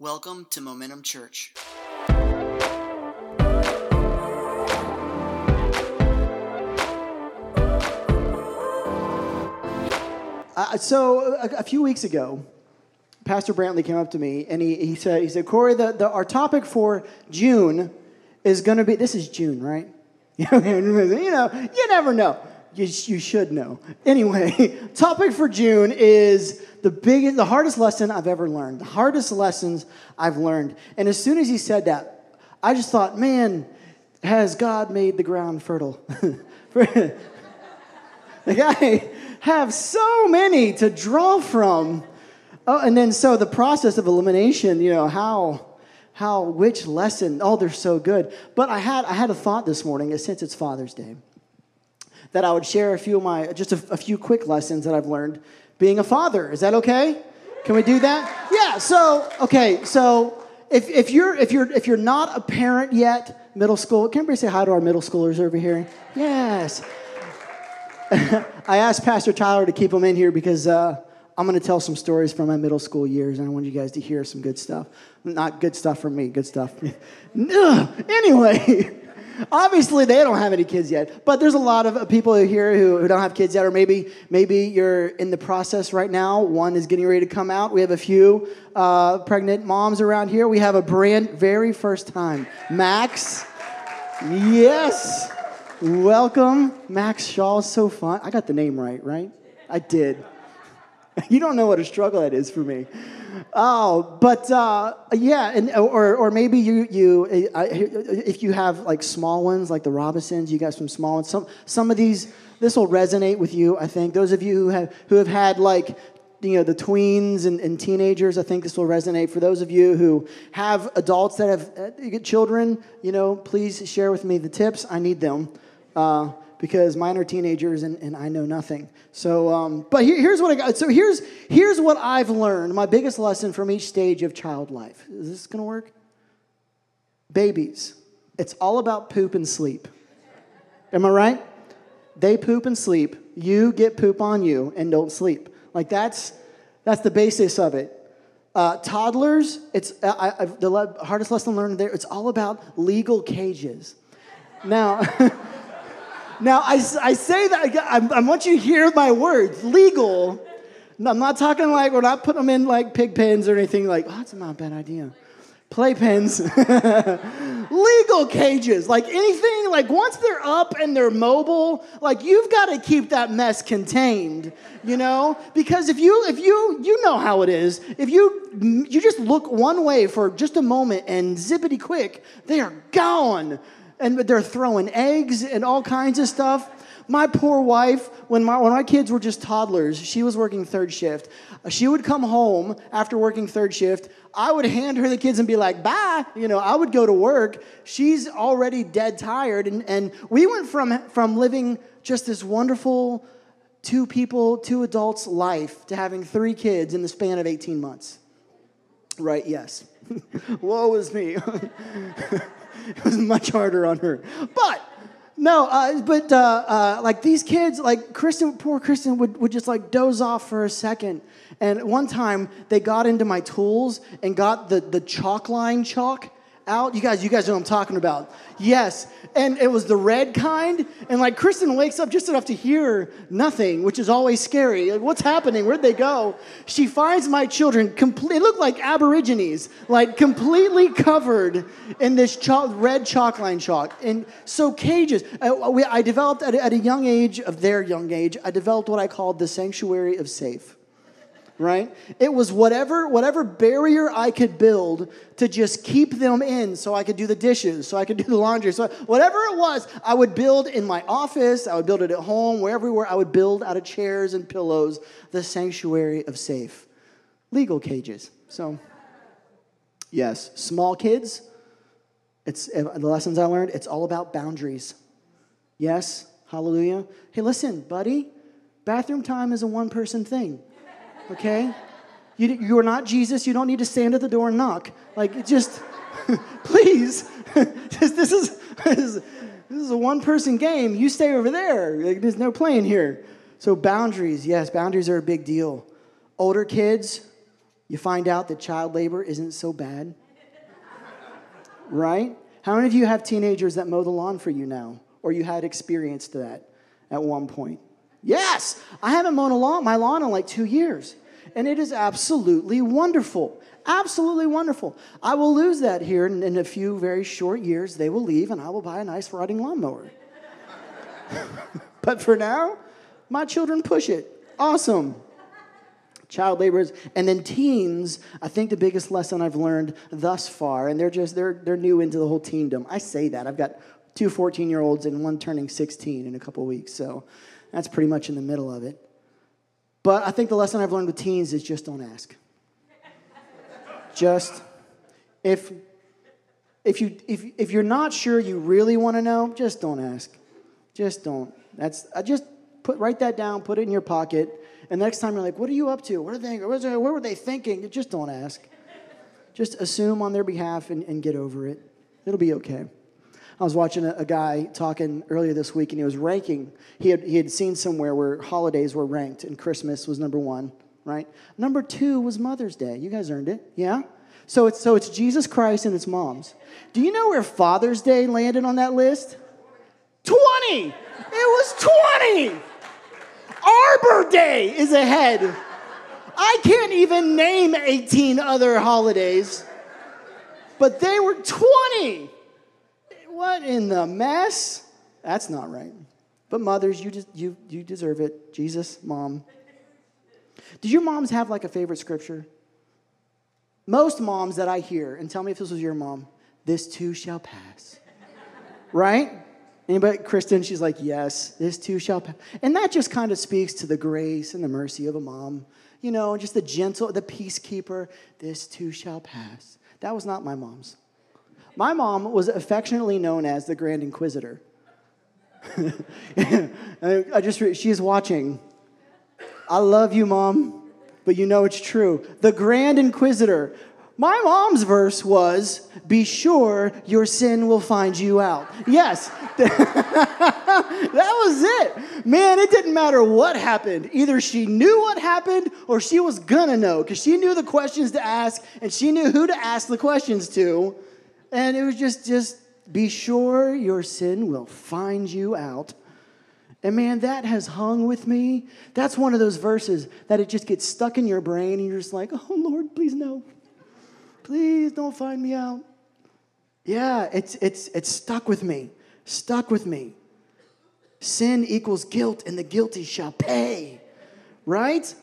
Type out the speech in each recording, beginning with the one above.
Welcome to Momentum Church. Uh, so a, a few weeks ago, Pastor Brantley came up to me and he, he said, he said, Corey, the, the, our topic for June is going to be, this is June, right? you know, you never know. You, you should know. Anyway, topic for June is the biggest, the hardest lesson I've ever learned. The hardest lessons I've learned. And as soon as he said that, I just thought, man, has God made the ground fertile? like I have so many to draw from. Oh, and then so the process of elimination, you know, how how which lesson, oh, they're so good. But I had I had a thought this morning, since it's Father's Day, that I would share a few of my just a, a few quick lessons that I've learned being a father. Is that okay? Can we do that? Yeah, so okay, so if, if you're if you're if you're not a parent yet, middle school, can everybody say hi to our middle schoolers over here? Yes. I asked Pastor Tyler to keep them in here because uh, I'm going to tell some stories from my middle school years, and I want you guys to hear some good stuff. Not good stuff from me, good stuff. anyway, obviously they don't have any kids yet, but there's a lot of people here who, who don't have kids yet, or maybe maybe you're in the process right now. One is getting ready to come out. We have a few uh, pregnant moms around here. We have a brand very first time, Max. Yes. Welcome, Max Shaw. So fun. I got the name right, right? I did. You don't know what a struggle that is for me. Oh, but uh, yeah, and or or maybe you you if you have like small ones like the Robinsons, you got some small ones. Some some of these this will resonate with you. I think those of you who have who have had like you know the tweens and, and teenagers i think this will resonate for those of you who have adults that have uh, children you know please share with me the tips i need them uh, because mine are teenagers and, and I know nothing. So, um, but here, here's what I got. So here's here's what I've learned. My biggest lesson from each stage of child life. Is this to work? Babies. It's all about poop and sleep. Am I right? They poop and sleep. You get poop on you and don't sleep. Like that's that's the basis of it. Uh, toddlers, it's I, the hardest lesson learned there. It's all about legal cages. Now. Now, I, I say that, I, I want you to hear my words legal. I'm not talking like we're not putting them in like pig pens or anything like, oh, that's not a bad idea. Play pens. legal cages, like anything, like once they're up and they're mobile, like you've got to keep that mess contained, you know? Because if you, if you, you know how it is, if you, you just look one way for just a moment and zippity quick, they are gone and they're throwing eggs and all kinds of stuff. My poor wife, when my, when my kids were just toddlers, she was working third shift. She would come home after working third shift. I would hand her the kids and be like, bye. You know, I would go to work. She's already dead tired. And, and we went from, from living just this wonderful two people, two adults life to having three kids in the span of 18 months. Right, yes. Woe is me. it was much harder on her. But no, uh, but uh, uh, like these kids, like Kristen, poor Kristen would, would just like doze off for a second. And one time they got into my tools and got the, the chalk line chalk out. You guys, you guys know what I'm talking about. Yes. And it was the red kind. And like Kristen wakes up just enough to hear nothing, which is always scary. Like, what's happening? Where'd they go? She finds my children complete, look like aborigines, like completely covered in this chalk, red chalk line chalk. And so cages. I, uh, I developed at, at a young age, of their young age, I developed what I called the sanctuary of safe right? It was whatever whatever barrier I could build to just keep them in so I could do the dishes, so I could do the laundry. So whatever it was, I would build in my office, I would build it at home, wherever I would build out of chairs and pillows the sanctuary of safe. Legal cages. So yes, small kids, it's the lessons I learned, it's all about boundaries. Yes, hallelujah. Hey, listen, buddy, bathroom time is a one person thing okay? You, you are not Jesus. You don't need to stand at the door and knock. Like, just, please, this, this, is, this, is, this is a one person game. You stay over there. Like, there's no playing here. So, boundaries, yes, boundaries are a big deal. Older kids, You find out that child labor isn't so bad. right? How many of you have teenagers that mow the lawn for you now? Or you had experience to that at one point? Yes, I haven't mown a lawn, my lawn in like two years. And it is absolutely wonderful. Absolutely wonderful. I will lose that here in, in a few very short years. They will leave and I will buy a nice riding lawnmower. but for now, my children push it. Awesome. Child laborers and then teens. I think the biggest lesson I've learned thus far, and they're just they're they're new into the whole teendom. I say that I've got two 14 year olds and one turning 16 in a couple weeks, so that's pretty much in the middle of it. But I think the lesson I've learned with teens is just don't ask. just if if you if if you're not sure you really want to know, just don't ask. Just don't. That's I just put write that down, put it in your pocket, and next time you're like, "What are you up to? What are they? What were they thinking?" Just don't ask. Just assume on their behalf and, and get over it. It'll be okay. I was watching a, a, guy talking earlier this week, and he was ranking. He had, he had seen somewhere where holidays were ranked, and Christmas was number one, right? Number two was Mother's Day. You guys earned it, yeah? So it's, so it's Jesus Christ and it's moms. Do you know where Father's Day landed on that list? 20! It was 20! Arbor Day is ahead. I can't even name 18 other holidays, but they were 20. What in the mess? That's not right. But mothers, you, you, you deserve it. Jesus, mom. Did your moms have like a favorite scripture? Most moms that I hear, and tell me if this was your mom, this too shall pass. right? Anybody, Kristen, she's like, yes, this too shall pass. And that just kind of speaks to the grace and the mercy of a mom. You know, just the gentle, the peacekeeper, this too shall pass. That was not my mom's. My mom was affectionately known as the Grand Inquisitor. I just, she's watching. I love you, mom, but you know it's true. The Grand Inquisitor. My mom's verse was, Be sure your sin will find you out. Yes, that was it. Man, it didn't matter what happened. Either she knew what happened or she was gonna know because she knew the questions to ask and she knew who to ask the questions to. And it was just, just be sure your sin will find you out. And man, that has hung with me. That's one of those verses that it just gets stuck in your brain, and you're just like, oh Lord, please no. Please don't find me out. Yeah, it's, it's, it's stuck with me. Stuck with me. Sin equals guilt, and the guilty shall pay. Right?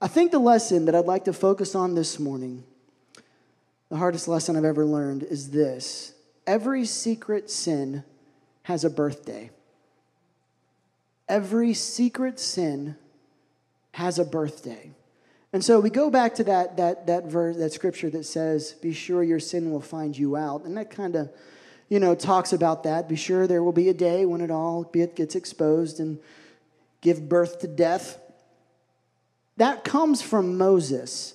I think the lesson that I'd like to focus on this morning the hardest lesson I've ever learned is this every secret sin has a birthday. Every secret sin has a birthday. And so we go back to that, that, that verse, that scripture that says, Be sure your sin will find you out. And that kind of, you know, talks about that. Be sure there will be a day when it all gets exposed and give birth to death. That comes from Moses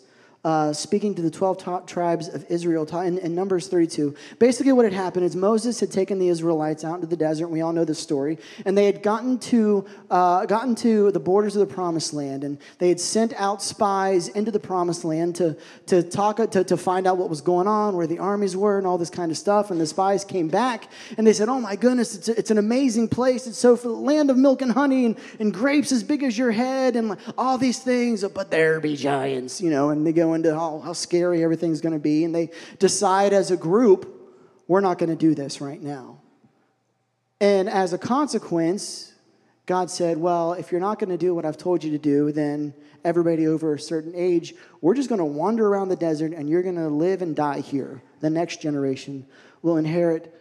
uh, speaking to the 12 tribes of Israel in, in, Numbers 32. Basically, what had happened is Moses had taken the Israelites out into the desert, we all know the story, and they had gotten to, uh, gotten to the borders of the promised land, and they had sent out spies into the promised land to, to, talk, to, to find out what was going on, where the armies were, and all this kind of stuff. And the spies came back, and they said, Oh my goodness, it's, a, it's an amazing place. It's so for the land of milk and honey, and, and grapes as big as your head, and all these things, but there be giants, you know, and they go how, how scary everything's going to be. And they decide as a group, we're not going to do this right now. And as a consequence, God said, Well, if you're not going to do what I've told you to do, then everybody over a certain age, we're just going to wander around the desert and you're going to live and die here. The next generation will inherit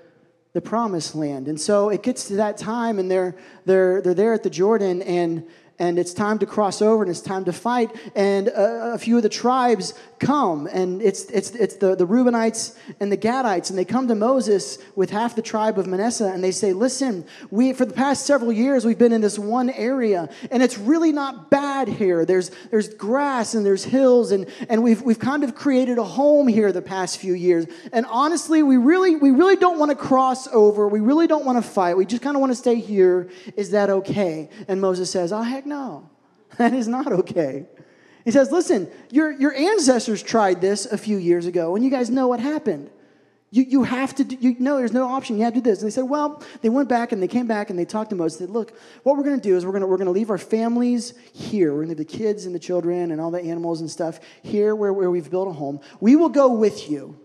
the promised land. And so it gets to that time, and they're, they're, they're there at the Jordan, and and it's time to cross over and it's time to fight. And a, a, few of the tribes come, and it's, it's, it's the, the Reubenites and the Gadites, and they come to Moses with half the tribe of Manasseh, and they say, Listen, we, for the past several years, we've been in this one area, and it's really not bad here. There's, there's grass and there's hills, and, and we've, we've kind of created a home here the past few years. And honestly, we really, we really don't want to cross over. We really don't want to fight. We just kind of want to stay here. Is that okay? And Moses says, Oh, heck no. That is not okay. He says, Listen, your, your ancestors tried this a few years ago, and you guys know what happened. You, you have to, do, you know, there's no option. You have to do this. And they said, well, they went back and they came back and they talked to Moses. They said, look, what we're going to do is we're going to, we're to leave our families here. We're going to leave the kids and the children and all the animals and stuff here where, where we've built a home. We will go with you.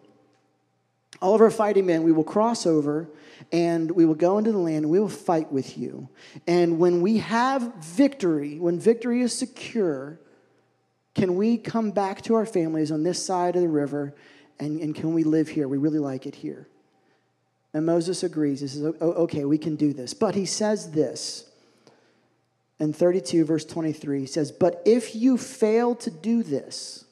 All of our fighting men, we will cross over and we will go into the land and we will fight with you. And when we have victory, when victory is secure, can we come back to our families on this side of the river and, and can we live here? We really like it here. And Moses agrees. He says, okay, we can do this. But he says this in 32, verse 23. He says, But if you fail to do this,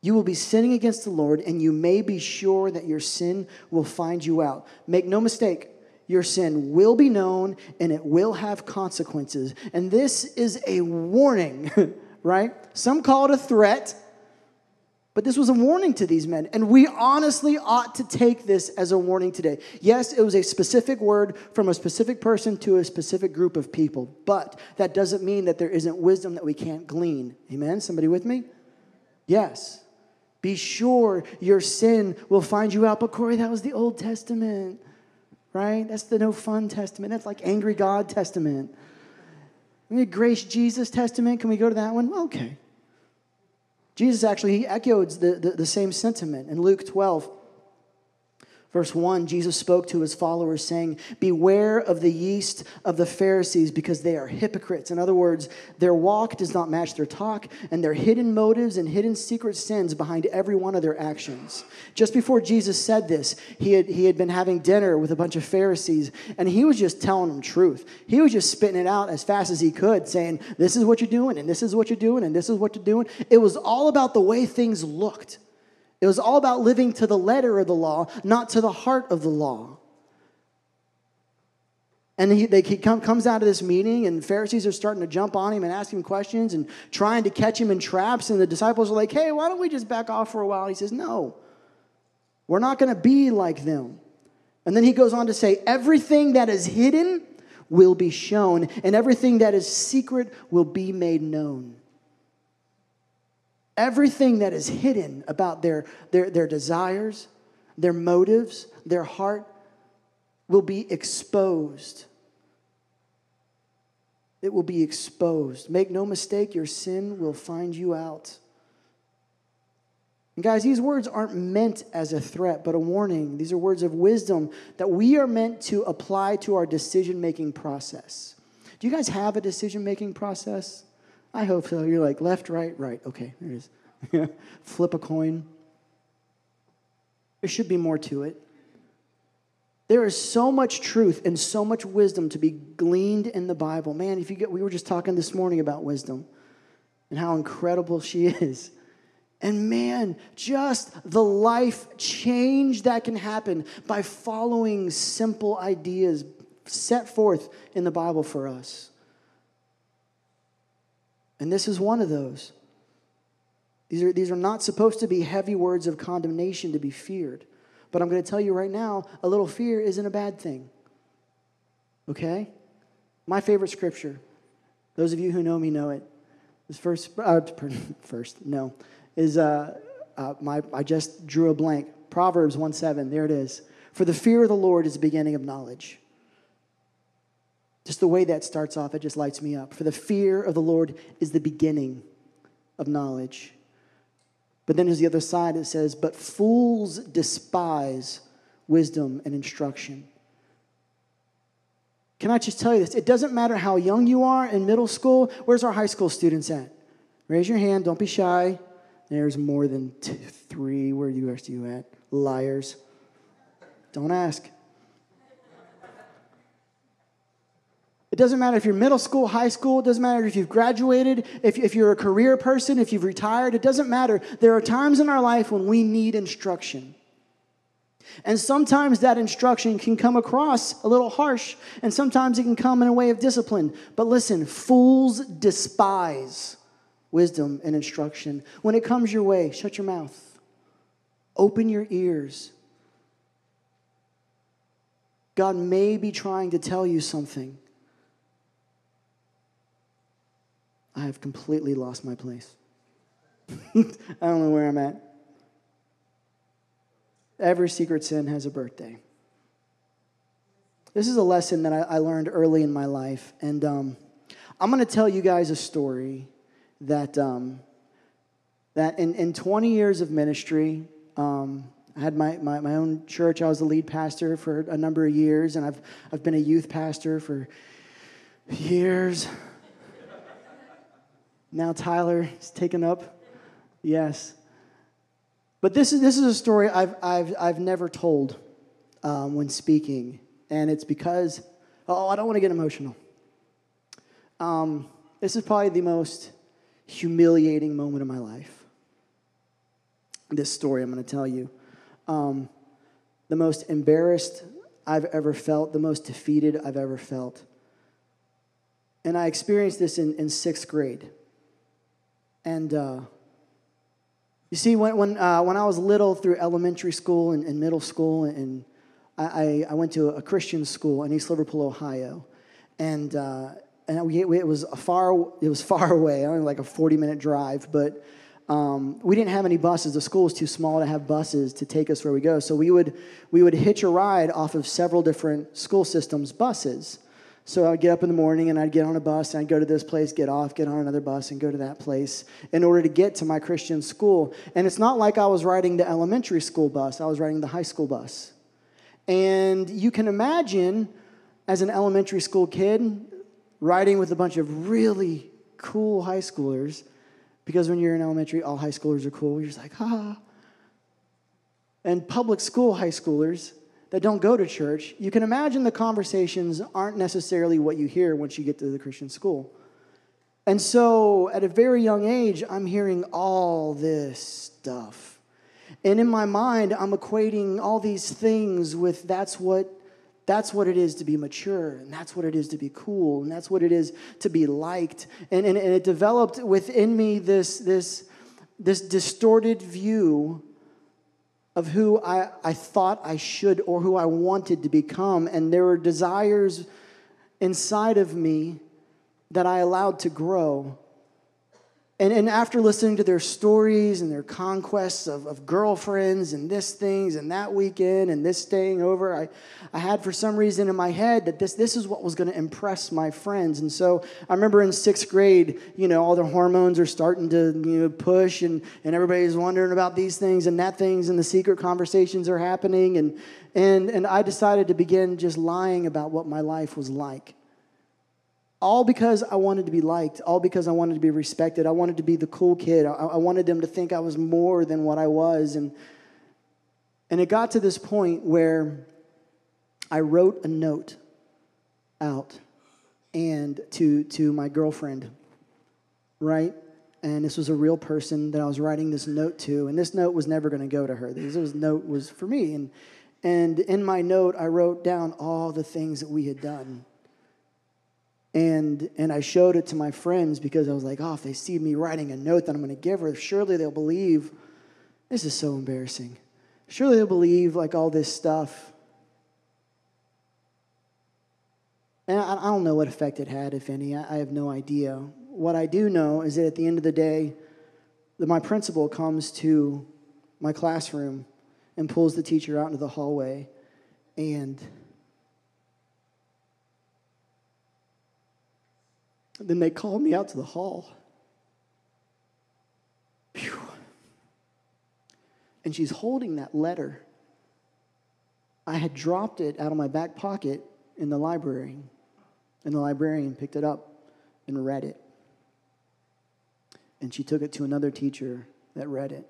you will be sinning against the Lord, and you may be sure that your sin will find you out. Make no mistake, your sin will be known and it will have consequences. And this is a warning, right? Some call it a threat. But this was a warning to these men, and we honestly ought to take this as a warning today. Yes, it was a specific word from a specific person to a specific group of people, but that doesn't mean that there isn't wisdom that we can't glean. Amen? Somebody with me? Yes. Be sure your sin will find you out. But Corey, that was the Old Testament, right? That's the no fun testament. That's like angry God testament. We need Grace Jesus testament. Can we go to that one? Okay. Jesus actually, he echoed the, the, the same sentiment in Luke 12. Verse 1, Jesus spoke to his followers, saying, Beware of the yeast of the Pharisees, because they are hypocrites. In other words, their walk does not match their talk, and their hidden motives and hidden secret sins behind every one of their actions. Just before Jesus said this, he had, he had been having dinner with a bunch of Pharisees, and he was just telling them truth. He was just spitting it out as fast as he could, saying, This is what you're doing, and this is what you're doing, and this is what you're doing. It was all about the way things looked. It was all about living to the letter of the law, not to the heart of the law. And he, they, he come, comes out of this meeting, and Pharisees are starting to jump on him and ask him questions and trying to catch him in traps. And the disciples are like, hey, why don't we just back off for a while? He says, no, we're not going to be like them. And then he goes on to say, everything that is hidden will be shown, and everything that is secret will be made known. Everything that is hidden about their, their, their desires, their motives, their heart will be exposed. It will be exposed. Make no mistake, your sin will find you out. And guys, these words aren't meant as a threat, but a warning. These are words of wisdom that we are meant to apply to our decision making process. Do you guys have a decision making process? I hope so. You're like left, right, right. Okay, there it is. Flip a coin. There should be more to it. There is so much truth and so much wisdom to be gleaned in the Bible. Man, if you get, we were just talking this morning about wisdom and how incredible she is. And man, just the life change that can happen by following simple ideas set forth in the Bible for us. And this is one of those. These are, these are not supposed to be heavy words of condemnation to be feared. But I'm going to tell you right now a little fear isn't a bad thing. Okay? My favorite scripture, those of you who know me know it, is first, uh, first no, is uh, uh, my, I just drew a blank. Proverbs 1 7, there it is. For the fear of the Lord is the beginning of knowledge. Just the way that starts off, it just lights me up. For the fear of the Lord is the beginning of knowledge. But then there's the other side, it says, But fools despise wisdom and instruction. Can I just tell you this? It doesn't matter how young you are in middle school. Where's our high school students at? Raise your hand. Don't be shy. There's more than two, three. Where are you, at? Liars. Don't ask. It doesn't matter if you're middle school, high school, it doesn't matter if you've graduated, if, if you're a career person, if you've retired, it doesn't matter. There are times in our life when we need instruction. And sometimes that instruction can come across a little harsh, and sometimes it can come in a way of discipline. But listen, fools despise wisdom and instruction. When it comes your way, shut your mouth, open your ears. God may be trying to tell you something. I have completely lost my place. I don't know where I'm at. Every secret sin has a birthday. This is a lesson that I, I learned early in my life. And um, I'm going to tell you guys a story that, um, that in, in 20 years of ministry, um, I had my, my, my own church. I was the lead pastor for a number of years, and I've, I've been a youth pastor for years. Now Tyler is taken up. Yes. But this is, this is a story I've, I've, I've never told um, when speaking, and it's because, oh, I don't want to get emotional. Um, this is probably the most humiliating moment of my life. This story I'm going to tell you. Um, the most embarrassed I've ever felt, the most defeated I've ever felt. And I experienced this in, in sixth grade. And uh, you see, when, when, uh, when I was little through elementary school and, and middle school, and I, I, went to a Christian school in East Liverpool, Ohio. And, uh, and we, it, was a far, it was far away, only like a 40 minute drive, but um, we didn't have any buses. The school was too small to have buses to take us where we go. So we would, we would hitch a ride off of several different school systems' buses. So I'd get up in the morning and I'd get on a bus and I'd go to this place, get off, get on another bus, and go to that place in order to get to my Christian school. And it's not like I was riding the elementary school bus, I was riding the high school bus. And you can imagine, as an elementary school kid, riding with a bunch of really cool high schoolers because when you're in elementary, all high schoolers are cool. You're just like, ha. And public school high schoolers that don't go to church, you can imagine the conversations aren't necessarily what you hear once you get to the Christian school. And so at a very young age, I'm hearing all this stuff. And in my mind, I'm equating all these things with that's what that's what it is to be mature, and that's what it is to be cool, and that's what it is to be liked. And, and, and it developed within me this, this, this distorted view of who I, I thought I should or who I wanted to become. And there were desires inside of me that I allowed to grow and, and after listening to their stories and their conquests of, of girlfriends and this things and that weekend and this staying over, I, I had for some reason in my head that this, this is what was going to impress my friends. And so I remember in sixth grade, you know, all the hormones are starting to you know, push and, and everybody's wondering about these things and that things and the secret conversations are happening. And, and, and I decided to begin just lying about what my life was like. All because I wanted to be liked, all because I wanted to be respected. I wanted to be the cool kid. I, I wanted them to think I was more than what I was. And, and it got to this point where I wrote a note out and to, to my girlfriend, right? And this was a real person that I was writing this note to. And this note was never going to go to her. This was, note was for me. And, and in my note, I wrote down all the things that we had done and, and I showed it to my friends because I was like, oh, if they see me writing a note that I'm going to give her, surely they'll believe. This is so embarrassing. Surely they'll believe like all this stuff. And I, I don't know what effect it had, if any. I, I have no idea. What I do know is that at the end of the day, that my principal comes to my classroom and pulls the teacher out into the hallway and And then they called me out to the hall. And she's holding that letter. I had dropped it out of my back pocket in the library, and the librarian picked it up and read it. And she took it to another teacher that read it.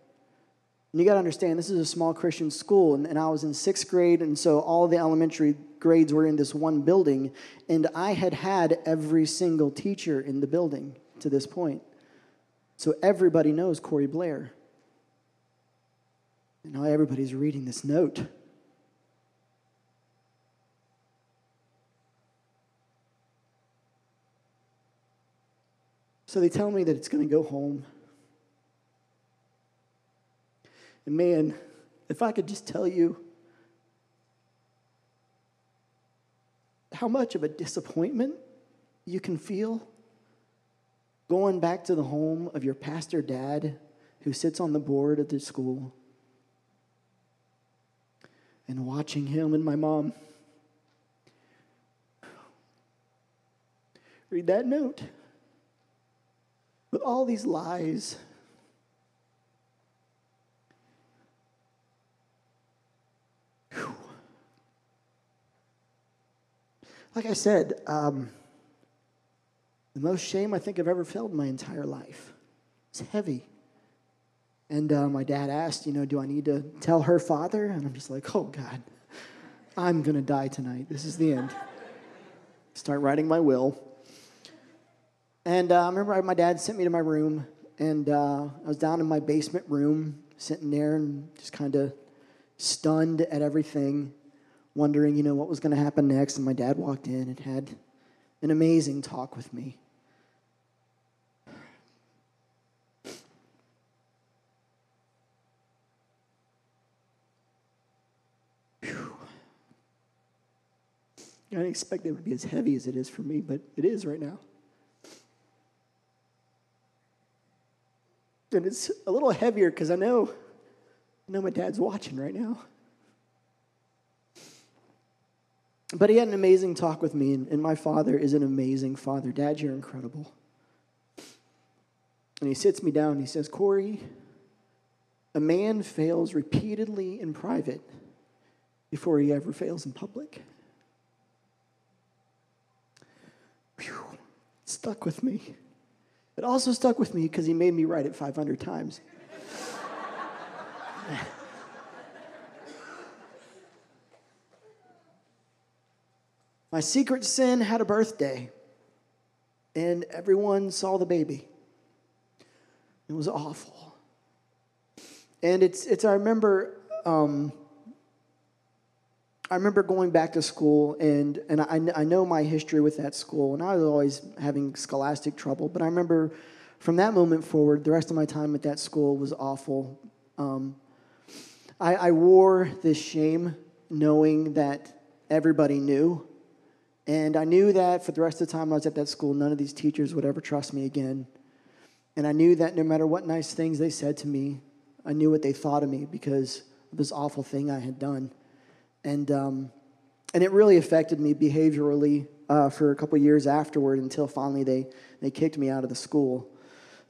And you got to understand, this is a small Christian school, and, and I was in sixth grade, and so all the elementary grades were in this one building, and I had had every single teacher in the building to this point. So everybody knows Corey Blair. And now everybody's reading this note. So they tell me that it's going to go home. And man, if I could just tell you how much of a disappointment you can feel going back to the home of your pastor dad who sits on the board at the school and watching him and my mom read that note with all these lies. Whew. Like I said, um, the most shame I think I've ever felt in my entire life. It's heavy. And uh, my dad asked, you know, do I need to tell her father? And I'm just like, oh, God, I'm going to die tonight. This is the end. Start writing my will. And uh, I remember my dad sent me to my room, and uh, I was down in my basement room, sitting there and just kind of stunned at everything, wondering, you know, what was going to happen next. And my dad walked in and had an amazing talk with me. I didn't expect it would be as heavy as it is for me, but it is right now. And it's a little heavier because I know, I know my dad's watching right now. But he had an amazing talk with me, and, and my father is an amazing father. Dad, you're incredible. And he sits me down and he says, Corey, a man fails repeatedly in private before he ever fails in public. Stuck with me. It also stuck with me because he made me write it 500 times. My secret sin had a birthday, and everyone saw the baby. It was awful. And it's, it's I remember, um, I remember going back to school, and, and I, I know my history with that school, and I was always having scholastic trouble, but I remember from that moment forward, the rest of my time at that school was awful. Um, I, I wore this shame knowing that everybody knew. And I knew that for the rest of the time I was at that school, none of these teachers would ever trust me again. And I knew that no matter what nice things they said to me, I knew what they thought of me because of this awful thing I had done. And, um, and it really affected me behaviorally uh, for a couple years afterward until finally they, they kicked me out of the school.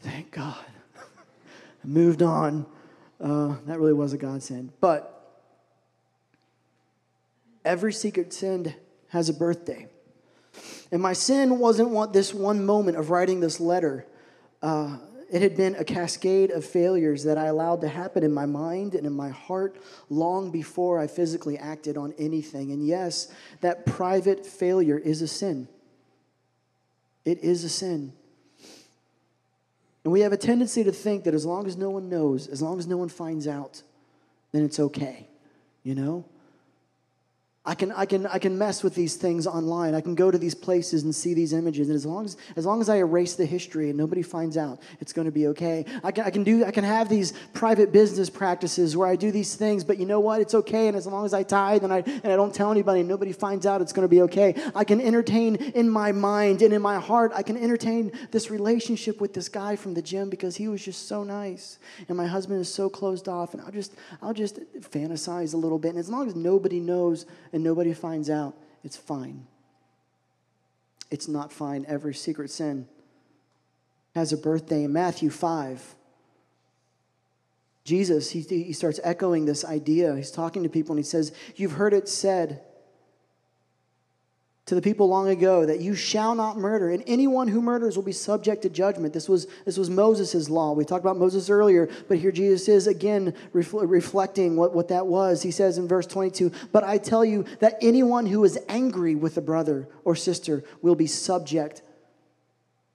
Thank God. I moved on. Uh, that really was a godsend. But every secret sin has a birthday. And my sin wasn't what this one moment of writing this letter. Uh, it had been a cascade of failures that I allowed to happen in my mind and in my heart long before I physically acted on anything. And yes, that private failure is a sin. It is a sin. And we have a tendency to think that as long as no one knows, as long as no one finds out, then it's okay, you know? I can, I, can, I can mess with these things online. I can go to these places and see these images. And as long as, as long as I erase the history and nobody finds out, it's going to be okay. I can, I, can do, I can have these private business practices where I do these things, but you know what? It's okay. And as long as I tithe and I, and I don't tell anybody and nobody finds out, it's going to be okay. I can entertain in my mind and in my heart, I can entertain this relationship with this guy from the gym because he was just so nice. And my husband is so closed off. And I'll just, I'll just fantasize a little bit. And as long as nobody knows, and nobody finds out, it's fine. It's not fine. Every secret sin has a birthday. In Matthew 5, Jesus, he, he starts echoing this idea. He's talking to people and he says, You've heard it said, to the people long ago that you shall not murder, and anyone who murders will be subject to judgment. This was, this was Moses' law. We talked about Moses earlier, but here Jesus is again refl- reflecting what, what that was. He says in verse 22 But I tell you that anyone who is angry with a brother or sister will be subject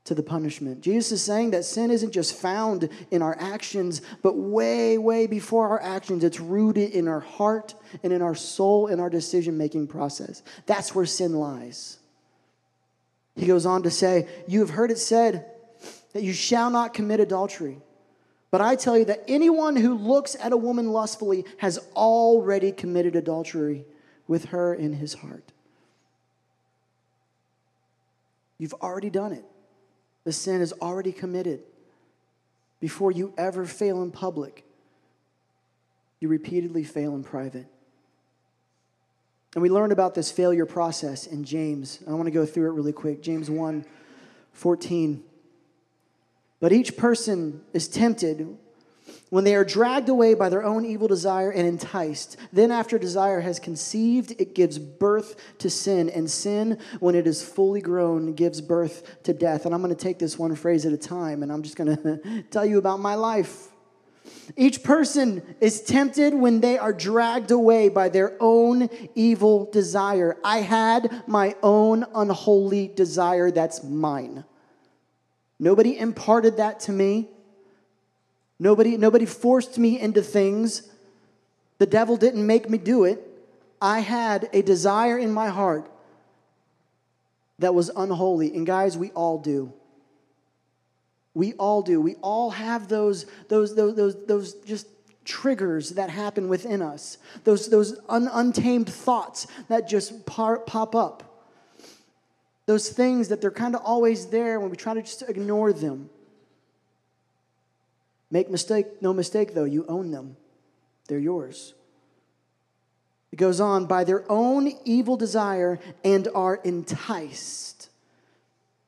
to the punishment. Jesus is saying that sin isn't just found in our actions, but way, way before our actions. It's rooted in our heart and in our soul and our decision making process. That's where sin lies. He goes on to say, You have heard it said that you shall not commit adultery. But I tell you that anyone who looks at a woman lustfully has already committed adultery with her in his heart. You've already done it. The sin is already committed. Before you ever fail in public, you repeatedly fail in private. And we learned about this failure process in James. I want to go through it really quick. James 1 14. But each person is tempted when they are dragged away by their own evil desire and enticed. Then, after desire has conceived, it gives birth to sin. And sin, when it is fully grown, gives birth to death. And I'm going to take this one phrase at a time, and I'm just going to tell you about my life. Each person is tempted when they are dragged away by their own evil desire. I had my own unholy desire that's mine. Nobody imparted that to me. Nobody, nobody forced me into things. The devil didn't make me do it. I had a desire in my heart that was unholy. And guys, we all do. We all do. We all have those, those, those, those, those just triggers that happen within us, those, those un, untamed thoughts that just par, pop up. Those things that they're kind of always there when we try to just ignore them. Make mistake, no mistake though, you own them. They're yours. It goes on, by their own evil desire and are enticed.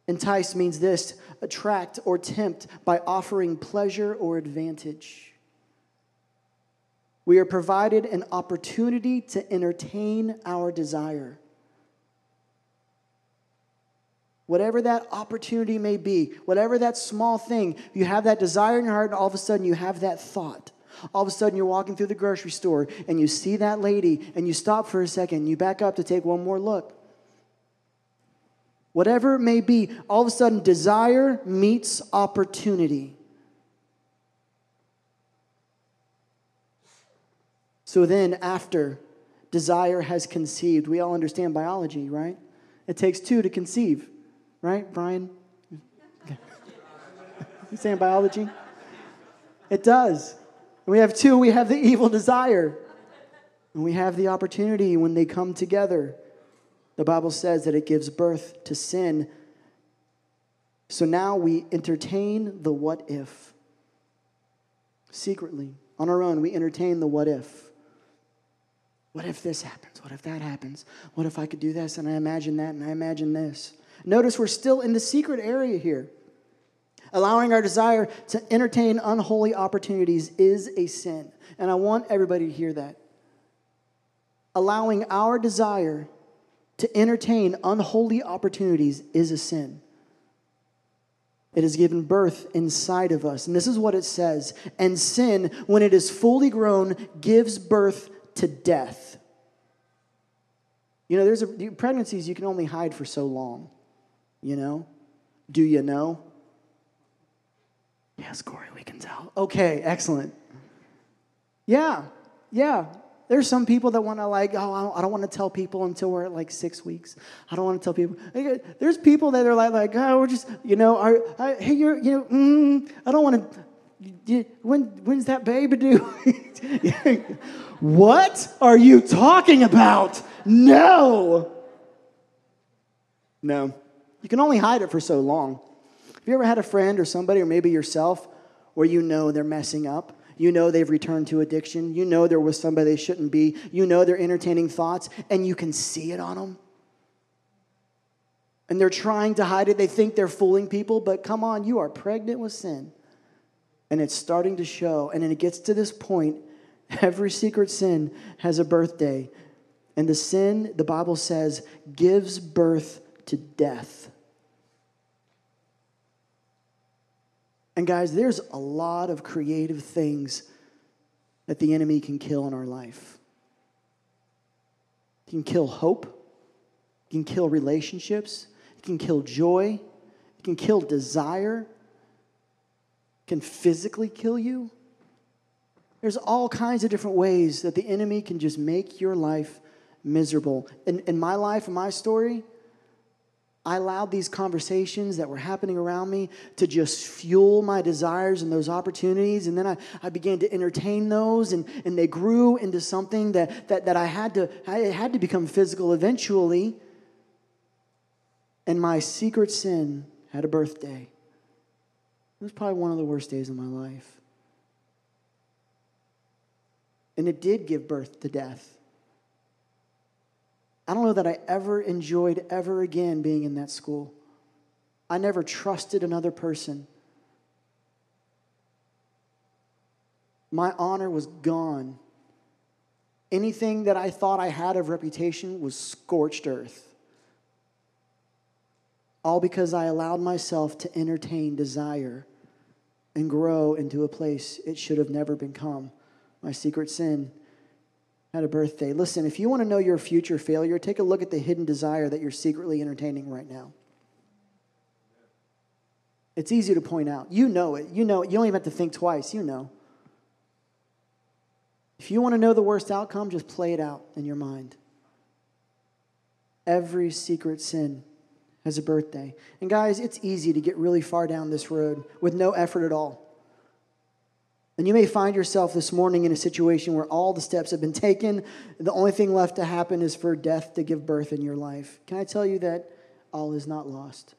Entice means this attract or tempt by offering pleasure or advantage. We are provided an opportunity to entertain our desire. Whatever that opportunity may be, whatever that small thing, you have that desire in your heart, and all of a sudden you have that thought. All of a sudden you're walking through the grocery store and you see that lady and you stop for a second, you back up to take one more look. Whatever it may be, all of a sudden desire meets opportunity. So then, after desire has conceived, we all understand biology, right? It takes two to conceive. Right, Brian? you saying biology? It does. we have two, we have the evil desire. And we have the opportunity when they come together. The Bible says that it gives birth to sin. So now we entertain the what if. Secretly, on our own, we entertain the what if. What if this happens? What if that happens? What if I could do this and I imagine that and I imagine this? Notice we're still in the secret area here. Allowing our desire to entertain unholy opportunities is a sin. And I want everybody to hear that. Allowing our desire to entertain unholy opportunities is a sin. It has given birth inside of us. And this is what it says. And sin, when it is fully grown, gives birth to death. You know, there's a, pregnancies you can only hide for so long. You know? Do you know? Yes, Corey, we can tell. Okay, excellent. Yeah, yeah. There's some people that want to like, oh, I don't, want to tell people until we're at like six weeks. I don't want to tell people. There's people that are like, like, oh, we're just, you know, are, I, hey, you're, you know, mm, I don't want to. When, when's that baby due? what are you talking about? No. No. You can only hide it for so long. Have you ever had a friend or somebody, or maybe yourself, where you know they're messing up? You know they've returned to addiction. You know they're with somebody they shouldn't be. You know they're entertaining thoughts, and you can see it on them. And they're trying to hide it. They think they're fooling people, but come on, you are pregnant with sin. And it's starting to show. And then it gets to this point every secret sin has a birthday. And the sin, the Bible says, gives birth to death. And guys, there's a lot of creative things that the enemy can kill in our life. He can kill hope, he can kill relationships, he can kill joy, he can kill desire, can physically kill you. There's all kinds of different ways that the enemy can just make your life miserable. In, in my life, in my story, I allowed these conversations that were happening around me to just fuel my desires and those opportunities. And then I, I began to entertain those, and, and they grew into something that, that, that I had to, I had to become physical eventually. And my secret sin had a birthday. It was probably one of the worst days of my life. And it did give birth to death. I don't know that I ever enjoyed ever again being in that school. I never trusted another person. My honor was gone. Anything that I thought I had of reputation was scorched earth. All because I allowed myself to entertain desire and grow into a place it should have never become. My secret sin had a birthday. Listen, if you want to know your future failure, take a look at the hidden desire that you're secretly entertaining right now. It's easy to point out. You know it. You know it. You don't even have to think twice. You know. If you want to know the worst outcome, just play it out in your mind. Every secret sin has a birthday. And guys, it's easy to get really far down this road with no effort at all. And you may find yourself this morning in a situation where all the steps have been taken. The only thing left to happen is for death to give birth in your life. Can I tell you that all is not lost?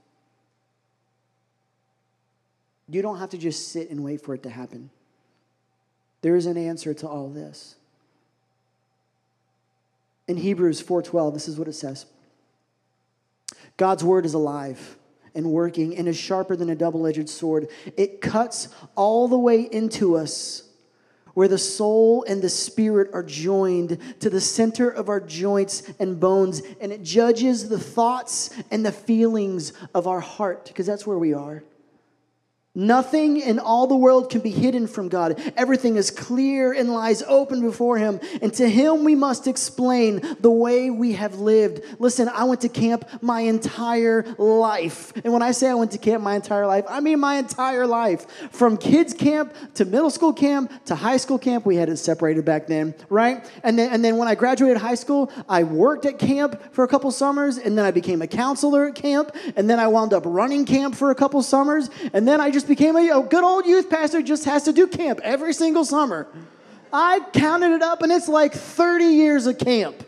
You don't have to just sit and wait for it to happen. There is an answer to all this. In Hebrews 4:12, this is what it says. God's word is alive and working and is sharper than a double-edged sword. It cuts all the way into us where the soul and the spirit are joined to the center of our joints and bones and it judges the thoughts and the feelings of our heart because that's where we are. Nothing in all the world can be hidden from God. Everything is clear and lies open before Him. And to Him we must explain the way we have lived. Listen, I went to camp my entire life. And when I say I went to camp my entire life, I mean my entire life. From kids' camp to middle school camp to high school camp. We had it separated back then, right? And then, and then when I graduated high school, I worked at camp for a couple summers. And then I became a counselor at camp. And then I wound up running camp for a couple summers. And then I just became a, a good old youth pastor, just has to do camp every single summer. I counted it up and it's like 30 years of camp.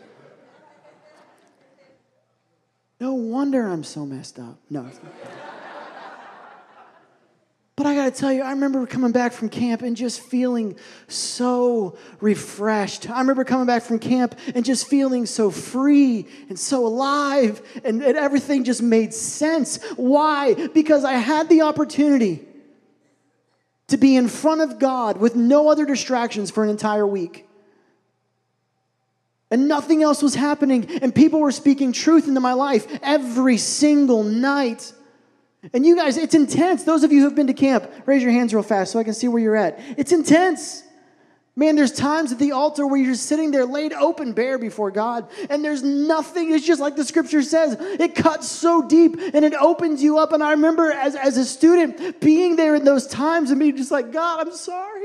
No wonder I'm so messed up. No. But I got to tell you, I remember coming back from camp and just feeling so refreshed. I remember coming back from camp and just feeling so free and so alive, and, and everything just made sense. Why? Because I had the opportunity to be in front of God with no other distractions for an entire week. And nothing else was happening, and people were speaking truth into my life every single night. And you guys, it's intense. Those of you who have been to camp, raise your hands real fast so I can see where you're at. It's intense. Man, there's times at the altar where you're sitting there laid open bare before God, and there's nothing. It's just like the scripture says, it cuts so deep and it opens you up. And I remember as, as a student being there in those times and being just like, God, I'm sorry.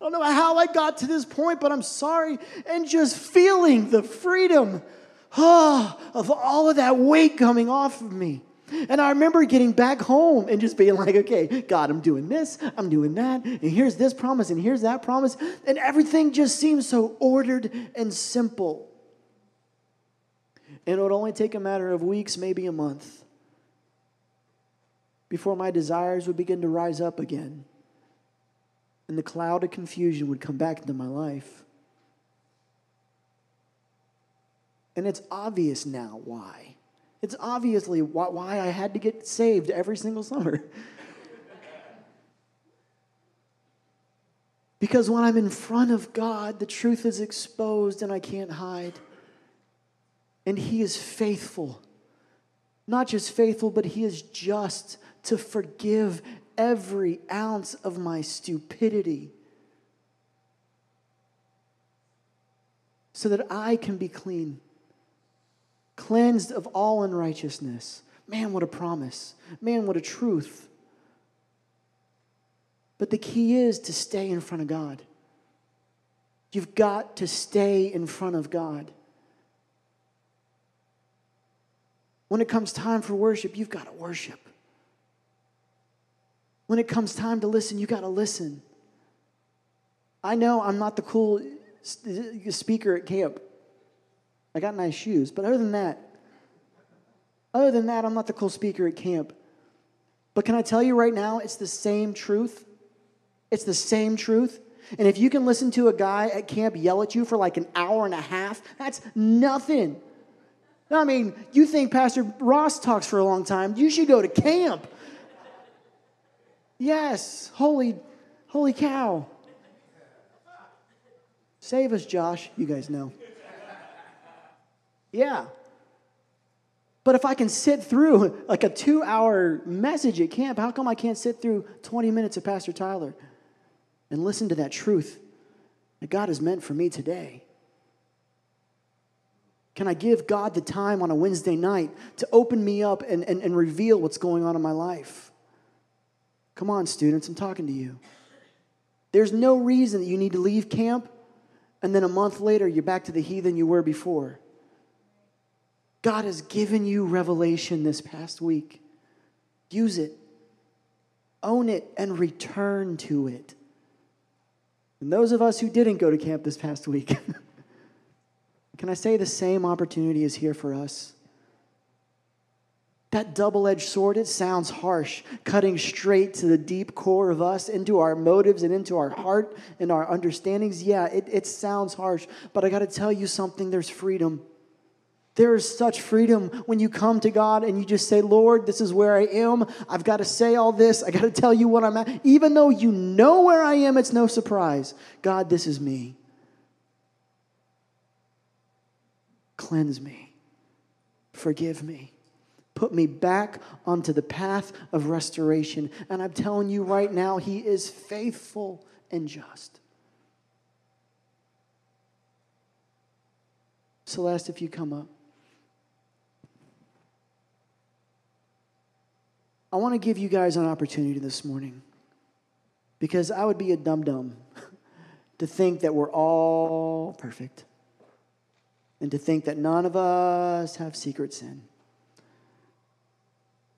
I don't know how I got to this point, but I'm sorry. And just feeling the freedom oh, of all of that weight coming off of me. And I remember getting back home and just being like, okay, God, I'm doing this, I'm doing that, and here's this promise, and here's that promise. And everything just seems so ordered and simple. And it would only take a matter of weeks, maybe a month, before my desires would begin to rise up again. And the cloud of confusion would come back into my life. And it's obvious now why. It's obviously why I had to get saved every single summer. because when I'm in front of God, the truth is exposed and I can't hide. And He is faithful. Not just faithful, but He is just to forgive every ounce of my stupidity so that I can be clean cleansed of all unrighteousness. Man, what a promise. Man, what a truth. But the key is to stay in front of God. You've got to stay in front of God. When it comes time for worship, you've got to worship. When it comes time to listen, you got to listen. I know I'm not the cool speaker at camp. I got nice shoes. But other than that, other than that, I'm not the cool speaker at camp. But can I tell you right now, it's the same truth? It's the same truth. And if you can listen to a guy at camp yell at you for like an hour and a half, that's nothing. I mean, you think Pastor Ross talks for a long time, you should go to camp. Yes, holy, holy cow. Save us, Josh. You guys know. Yeah. But if I can sit through like a two hour message at camp, how come I can't sit through 20 minutes of Pastor Tyler and listen to that truth that God has meant for me today? Can I give God the time on a Wednesday night to open me up and, and, and reveal what's going on in my life? Come on, students, I'm talking to you. There's no reason that you need to leave camp and then a month later you're back to the heathen you were before. God has given you revelation this past week. Use it, own it, and return to it. And those of us who didn't go to camp this past week, can I say the same opportunity is here for us? That double edged sword, it sounds harsh, cutting straight to the deep core of us, into our motives and into our heart and our understandings. Yeah, it, it sounds harsh, but I got to tell you something there's freedom. There is such freedom when you come to God and you just say, Lord, this is where I am. I've got to say all this. I got to tell you what I'm at. Even though you know where I am, it's no surprise. God, this is me. Cleanse me. Forgive me. Put me back onto the path of restoration. And I'm telling you right now, He is faithful and just. Celeste, if you come up. I want to give you guys an opportunity this morning because I would be a dum dum to think that we're all perfect and to think that none of us have secret sin.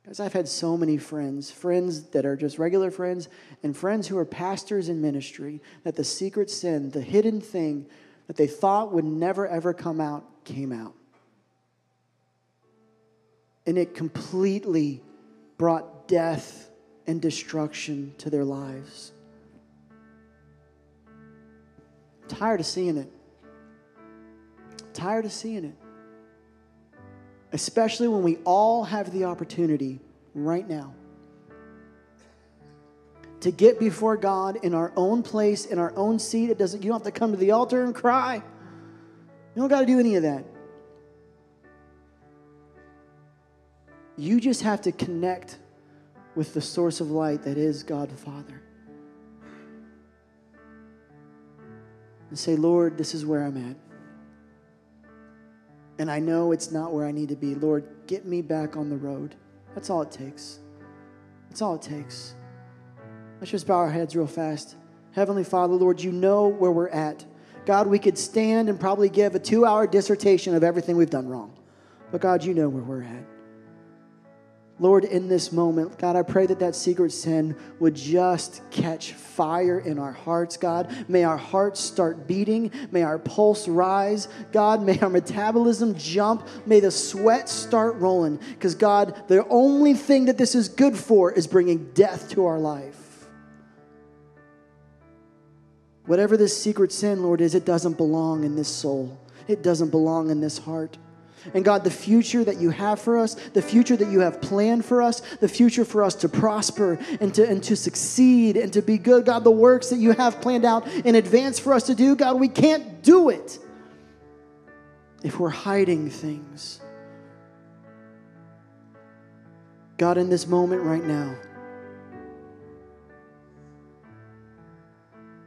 Because I've had so many friends, friends that are just regular friends, and friends who are pastors in ministry, that the secret sin, the hidden thing that they thought would never ever come out, came out. And it completely brought death and destruction to their lives. I'm tired of seeing it. I'm tired of seeing it. Especially when we all have the opportunity right now to get before God in our own place, in our own seat. It doesn't you don't have to come to the altar and cry. You don't got to do any of that. You just have to connect with the source of light that is God the Father. And say, Lord, this is where I'm at. And I know it's not where I need to be. Lord, get me back on the road. That's all it takes. That's all it takes. Let's just bow our heads real fast. Heavenly Father, Lord, you know where we're at. God, we could stand and probably give a two hour dissertation of everything we've done wrong. But God, you know where we're at. Lord, in this moment, God, I pray that that secret sin would just catch fire in our hearts, God. May our hearts start beating. May our pulse rise. God, may our metabolism jump. May the sweat start rolling. Because, God, the only thing that this is good for is bringing death to our life. Whatever this secret sin, Lord, is, it doesn't belong in this soul, it doesn't belong in this heart. And God, the future that you have for us, the future that you have planned for us, the future for us to prosper and to, and to succeed and to be good, God, the works that you have planned out in advance for us to do, God, we can't do it if we're hiding things. God, in this moment right now,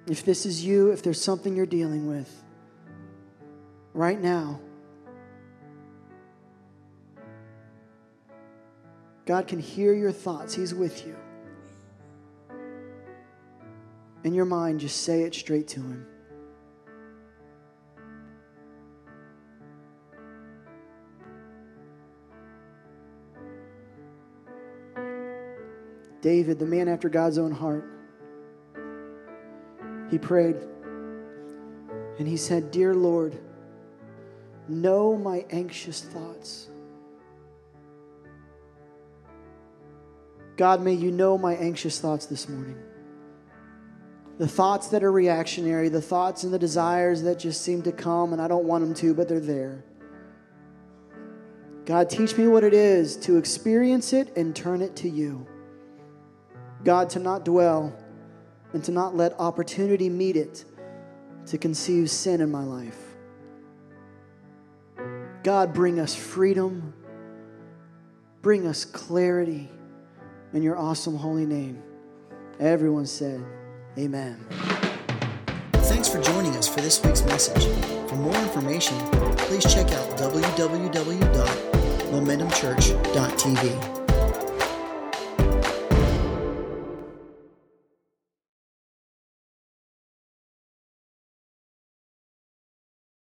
if this is you, if there's something you're dealing with right now, God can hear your thoughts. He's with you. In your mind, just say it straight to Him. David, the man after God's own heart, he prayed and he said, Dear Lord, know my anxious thoughts. God, may you know my anxious thoughts this morning. The thoughts that are reactionary, the thoughts and the desires that just seem to come and I don't want them to, but they're there. God, teach me what it is to experience it and turn it to you. God, to not dwell and to not let opportunity meet it to conceive sin in my life. God, bring us freedom, bring us clarity in your awesome holy name. Everyone said, Amen. Thanks for joining us for this week's message. For more information, please check out www.momentumchurch.tv.